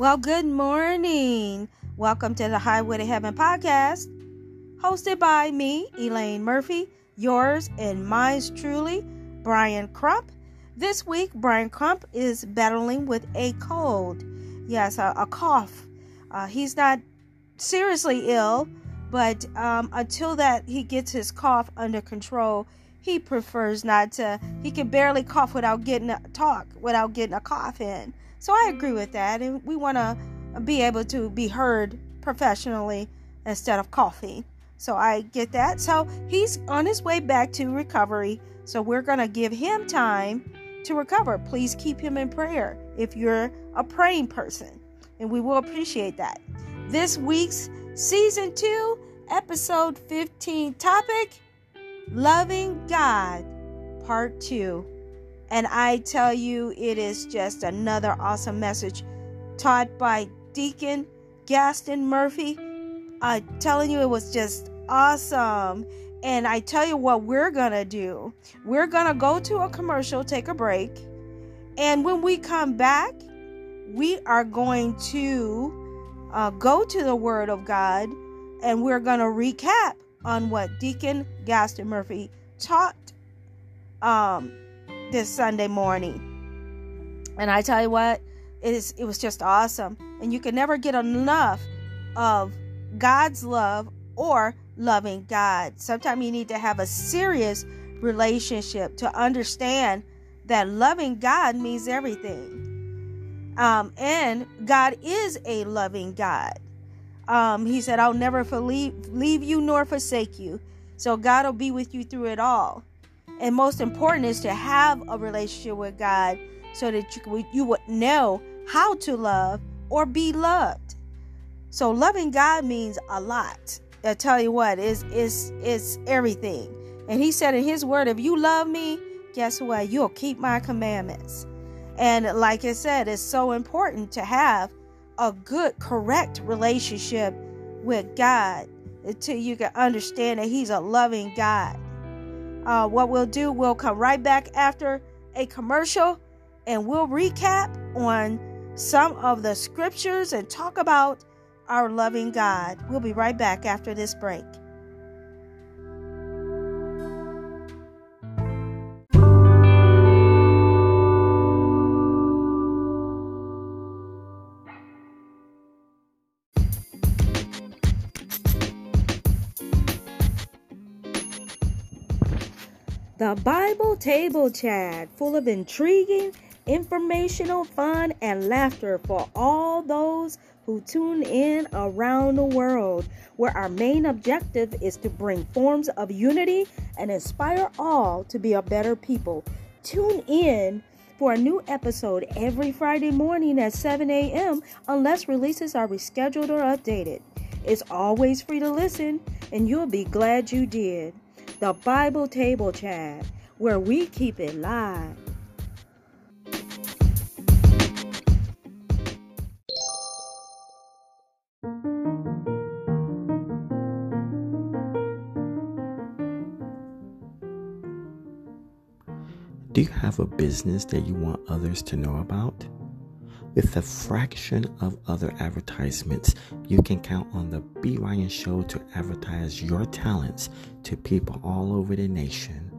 Well, good morning. Welcome to the Highway to Heaven podcast, hosted by me, Elaine Murphy, yours and mine truly, Brian Crump. This week, Brian Crump is battling with a cold. Yes, a, a cough. Uh, he's not seriously ill, but um, until that he gets his cough under control, he prefers not to. He can barely cough without getting a talk, without getting a cough in. So I agree with that. And we want to be able to be heard professionally instead of coughing. So I get that. So he's on his way back to recovery. So we're going to give him time to recover. Please keep him in prayer if you're a praying person. And we will appreciate that. This week's season 2, episode 15 topic Loving God, part 2. And I tell you, it is just another awesome message taught by Deacon Gaston Murphy. I'm telling you, it was just awesome. And I tell you what, we're going to do. We're going to go to a commercial, take a break. And when we come back, we are going to uh, go to the Word of God and we're going to recap on what Deacon Gaston Murphy taught um, this Sunday morning. And I tell you what, it is it was just awesome. And you can never get enough of God's love or loving God. Sometimes you need to have a serious relationship to understand that loving God means everything. Um, and God is a loving God. Um, he said, I'll never leave, leave you nor forsake you. So God will be with you through it all. And most important is to have a relationship with God so that you, you would know how to love or be loved. So loving God means a lot. I tell you what, is is is everything. And he said in his word, if you love me, guess what? You'll keep my commandments. And like I said, it's so important to have a good, correct relationship with God until you can understand that He's a loving God. Uh, what we'll do, we'll come right back after a commercial and we'll recap on some of the scriptures and talk about our loving God. We'll be right back after this break. The Bible Table Chat, full of intriguing, informational, fun, and laughter for all those who tune in around the world, where our main objective is to bring forms of unity and inspire all to be a better people. Tune in for a new episode every Friday morning at 7 a.m. unless releases are rescheduled or updated. It's always free to listen, and you'll be glad you did the Bible Table Chat, where we keep it live. Do you have a business that you want others to know about? With a fraction of other advertisements, you can count on the B. Ryan Show to advertise your talents to people all over the nation.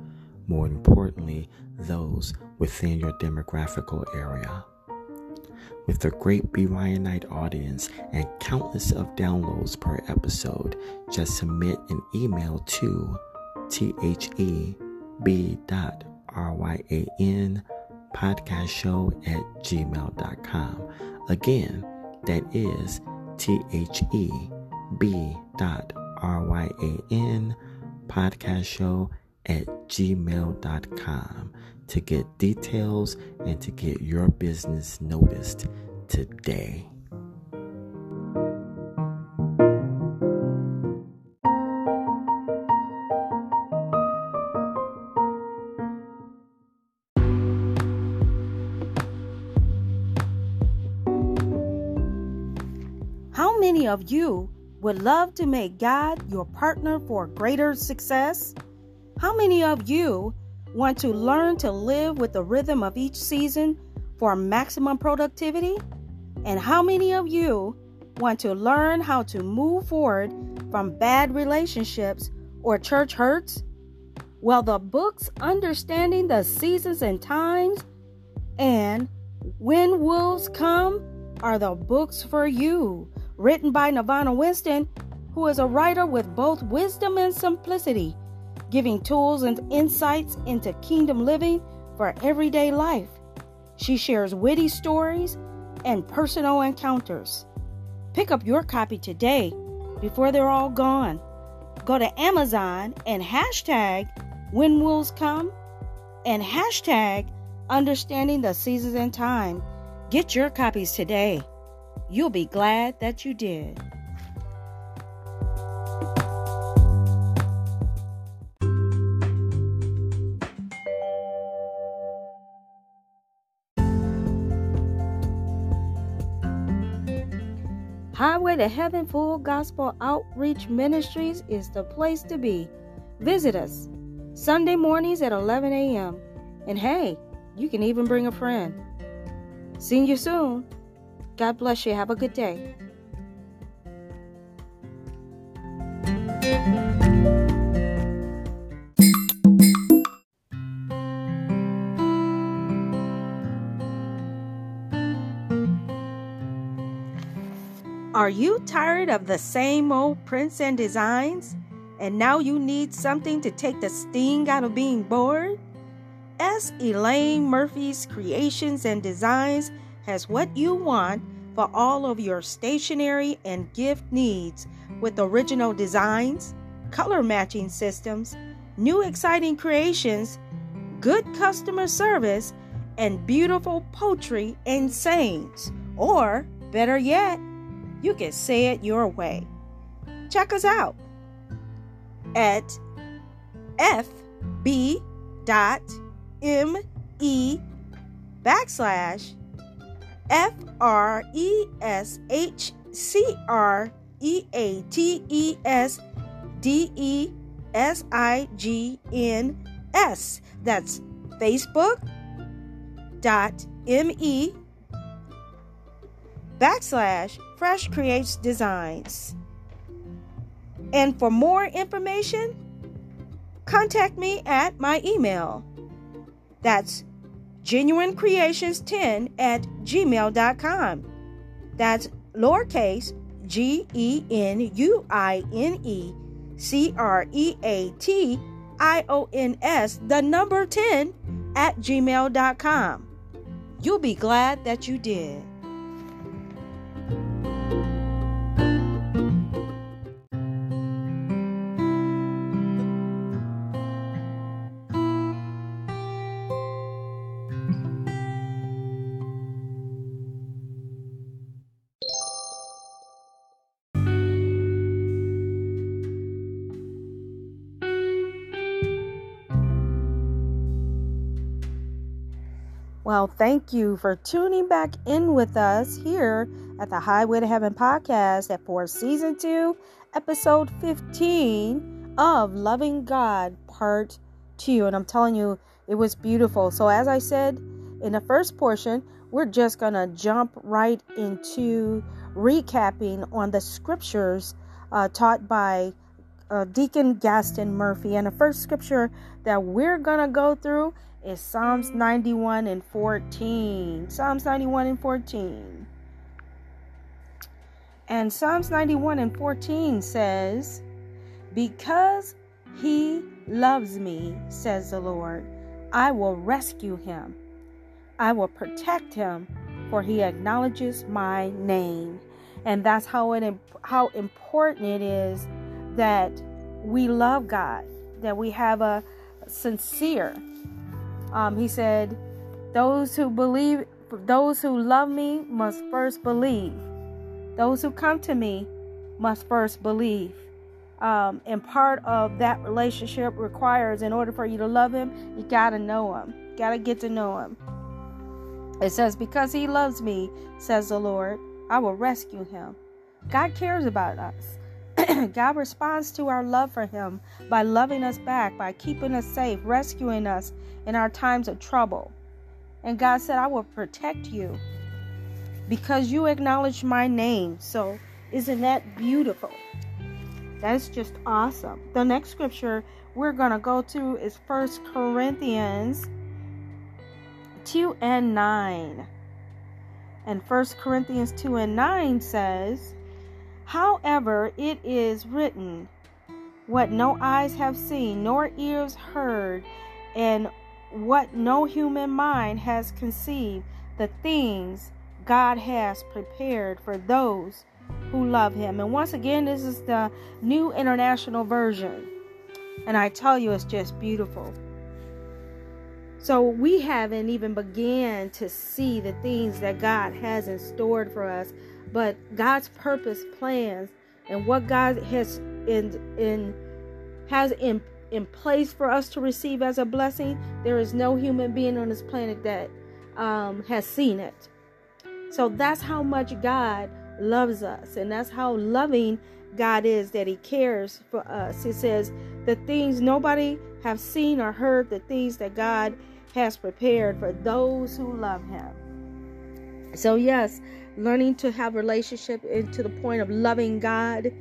More importantly, those within your demographical area. With a great B. Ryanite audience and countless of downloads per episode, just submit an email to podcast show at gmail.com. Again, that is T H E B dot R Y A N podcast show at gmail.com to get details and to get your business noticed today. Of you would love to make God your partner for greater success? How many of you want to learn to live with the rhythm of each season for maximum productivity? And how many of you want to learn how to move forward from bad relationships or church hurts? Well, the books Understanding the Seasons and Times and When Wolves Come are the books for you, written by Nirvana Winston, who is a writer with both wisdom and simplicity, giving tools and insights into kingdom living for everyday life. She shares witty stories and personal encounters. Pick up your copy today before they're all gone. Go to Amazon and hashtag when wolves come and hashtag understanding the seasons and time. Get your copies today. You'll be glad that you did. Highway to Heaven Full Gospel Outreach Ministries is the place to be. Visit us Sunday mornings at 11 a.m. And hey, you can even bring a friend. See you soon. God bless you. Have a good day. Are you tired of the same old prints and designs? And now you need something to take the sting out of being bored? S. Elaine Murphy's Creations and Designs has what you want for all of your stationery and gift needs with original designs, color matching systems, new exciting creations, good customer service, and beautiful poetry and sayings. Or, better yet, you can say it your way. Check us out at fb.me backslash F R E S H C R E A T E S D E S I G N S. That's Facebook dot me backslash Fresh Creates Designs. And for more information, contact me at my email. That's genuinecreations10 at gmail.com. That's lowercase g e n u i n e c r e a t i o n s, the number 10 at gmail.com. You'll be glad that you did. Well, thank you for tuning back in with us here at the Highway to Heaven podcast at for season 2, episode 15 of Loving God part 2. And I'm telling you, it was beautiful. So as I said in the first portion, we're just going to jump right into recapping on the scriptures uh, taught by uh, Deacon Gaston Murphy. And the first scripture that we're going to go through is Psalms 91 and 14. Psalms 91 and 14. And Psalms 91 and 14 says, Because he loves me, says the Lord, I will rescue him. I will protect him, for he acknowledges my name. And that's how it how important it is that we love God, that we have a sincere um, he said, Those who believe, those who love me must first believe. Those who come to me must first believe. Um, and part of that relationship requires, in order for you to love him, you got to know him. Got to get to know him. It says, Because he loves me, says the Lord, I will rescue him. God cares about us. God responds to our love for Him by loving us back, by keeping us safe, rescuing us in our times of trouble. And God said, I will protect you. because you acknowledge my name. So, isn't that beautiful? That is just awesome. The next scripture we're going to go to is First Corinthians 2 and 9. And First Corinthians 2 and 9 says, However, it is written, What no eyes have seen, nor ears heard, and what no human mind has conceived, the things God has prepared for those who love Him. And once again, this is the New International Version. And I tell you, it's just beautiful. So we haven't even began to see the things that God has in store for us, but God's purpose, plans, and what God has in in has in in place for us to receive as a blessing. There is no human being on this planet that um, has seen it. So that's how much God loves us, and that's how loving God is that He cares for us. He says the things nobody have seen or heard, the things that God has prepared for those who love him. So yes, learning to have relationship and to the point of loving God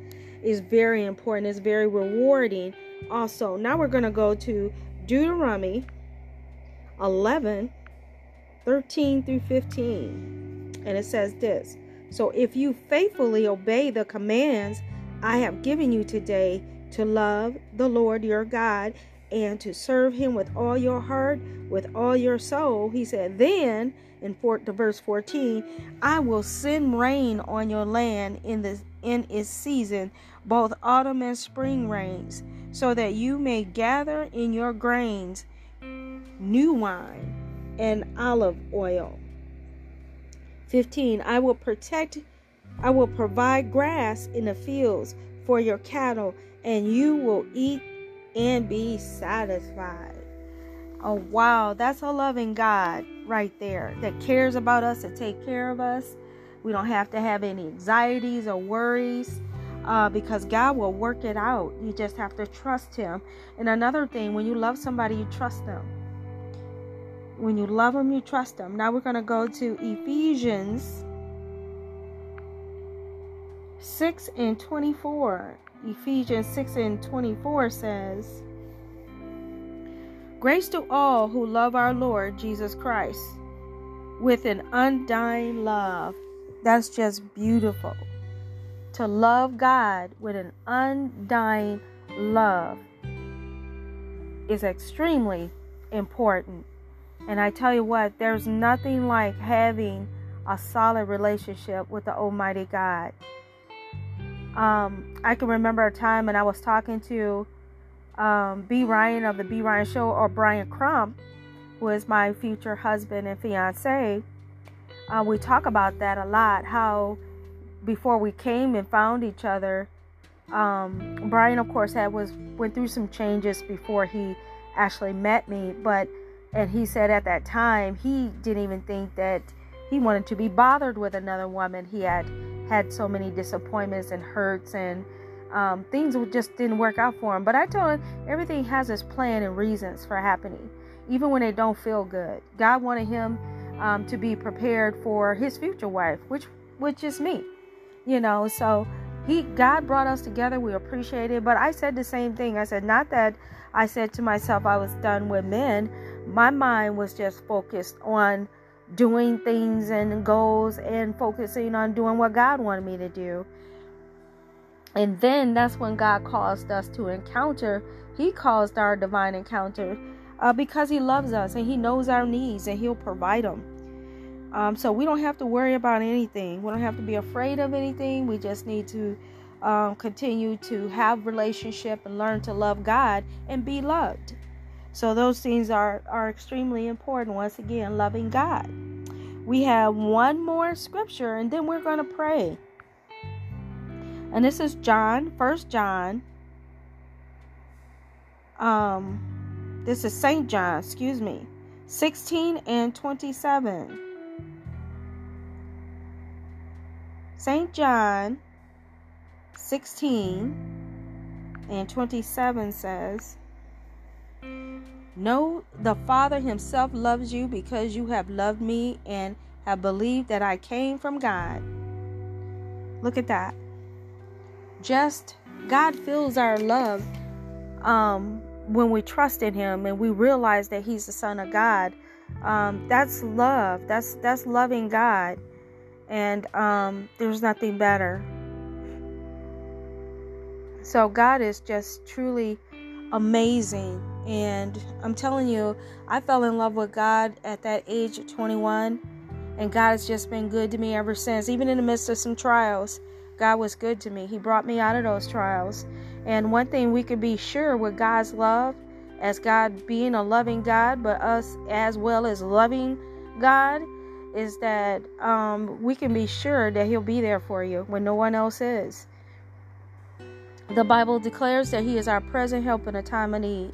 is very important. It's very rewarding. Also, now we're going to go to Deuteronomy 11 13 through 15. And it says this So if you faithfully obey the commands I have given you today to love the Lord your God and to serve him with all your heart, with all your soul. He said, Then in four, the verse 14, I will send rain on your land in the in its season, both autumn and spring rains, so that you may gather in your grains new wine and olive oil. 15 I will protect I will provide grass in the fields for your cattle and you will eat and be satisfied. Oh, wow. That's a loving God right there that cares about us to take care of us. We don't have to have any anxieties or worries uh, because God will work it out. You just have to trust Him. And another thing, when you love somebody, you trust them. When you love them, you trust them. Now we're going to go to Ephesians 6 and 24. Ephesians 6 and 24 says, Grace to all who love our Lord Jesus Christ with an undying love. That's just beautiful. To love God with an undying love is extremely important. And I tell you what, there's nothing like having a solid relationship with the Almighty God. Um, I can remember a time when I was talking to um, B. Ryan of the B. Ryan Show or Brian Crump, who is my future husband and fiance. Uh, we talk about that a lot. How before we came and found each other, um, Brian, of course, had was went through some changes before he actually met me. But and he said at that time he didn't even think that he wanted to be bothered with another woman. He had had so many disappointments and hurts and um, things just didn't work out for him. But I told him everything has its plan and reasons for happening, even when they don't feel good. God wanted him um, to be prepared for his future wife, which which is me, you know. So he God brought us together. We appreciate it. But I said the same thing. I said not that I said to myself I was done with men. My mind was just focused on doing things and goals and focusing on doing what God wanted me to do. And then that's when God caused us to encounter. He caused our divine encounter uh, because He loves us and He knows our needs and He'll provide them. Um, so we don't have to worry about anything. We don't have to be afraid of anything. We just need to um, continue to have relationship and learn to love God and be loved. So those things are, are extremely important. Once again, loving God. We have one more scripture and then we're going to pray. And this is John, First John. Um, this is Saint John, excuse me, 16 and 27. Saint John 16 and 27 says, No the Father Himself loves you because you have loved me and have believed that I came from God. Look at that. Just God feels our love um, when we trust in Him and we realize that He's the Son of God. Um, that's love. That's that's loving God, and um, there's nothing better. So God is just truly amazing, and I'm telling you, I fell in love with God at that age of 21, and God has just been good to me ever since. Even in the midst of some trials, God was good to me. He brought me out of those trials. And one thing we can be sure with God's love, as God being a loving God, but us as well as loving God, is that um, we can be sure that He'll be there for you when no one else is. The Bible declares that He is our present help in a time of need.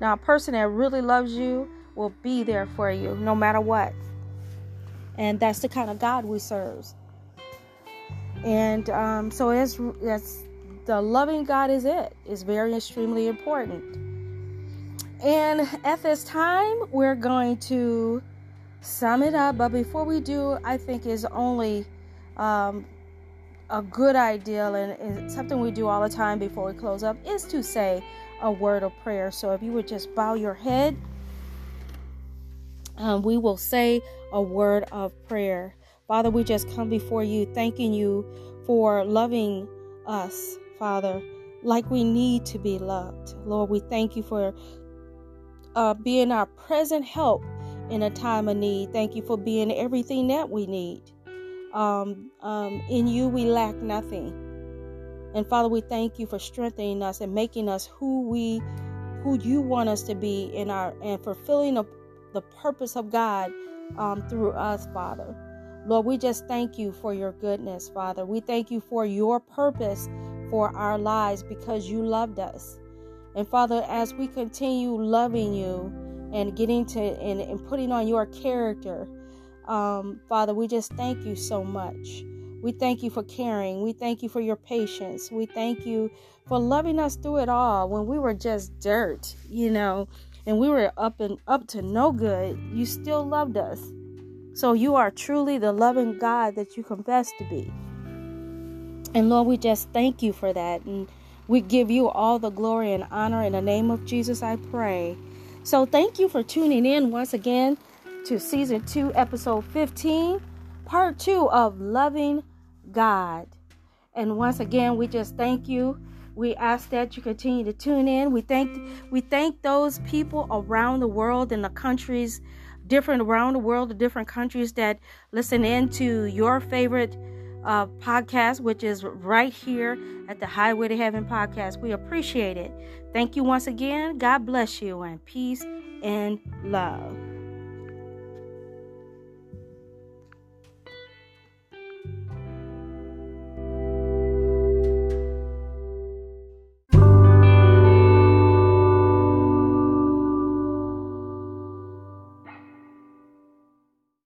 Now, a person that really loves you will be there for you no matter what. And that's the kind of God we serve. And um, so it's, that's the loving God is it. It's very extremely important. And at this time, we're going to sum it up. But before we do, I think is only um, a good idea and, and something we do all the time before we close up is to say a word of prayer. So if you would just bow your head, um, we will say a word of prayer. Father, we just come before you, thanking you for loving us, Father, like we need to be loved. Lord, we thank you for uh, being our present help in a time of need. Thank you for being everything that we need. Um, um, in you, we lack nothing. And Father, we thank you for strengthening us and making us who we, who you want us to be in our, and fulfilling the, the purpose of God um, through us, Father. Lord, we just thank you for your goodness, Father. We thank you for your purpose for our lives because you loved us. And Father, as we continue loving you and getting to and, and putting on your character, um, Father, we just thank you so much. We thank you for caring. We thank you for your patience. We thank you for loving us through it all when we were just dirt, you know, and we were up and up to no good. You still loved us. So you are truly the loving God that you confess to be. And Lord, we just thank you for that. And we give you all the glory and honor in the name of Jesus, I pray. So thank you for tuning in once again to season 2, episode 15, part 2 of Loving God. And once again, we just thank you. We ask that you continue to tune in. We thank we thank those people around the world in the countries different around the world, the different countries that listen in to your favorite uh, podcast, which is right here at the Highway to Heaven podcast. We appreciate it. Thank you once again. God bless you and peace and love.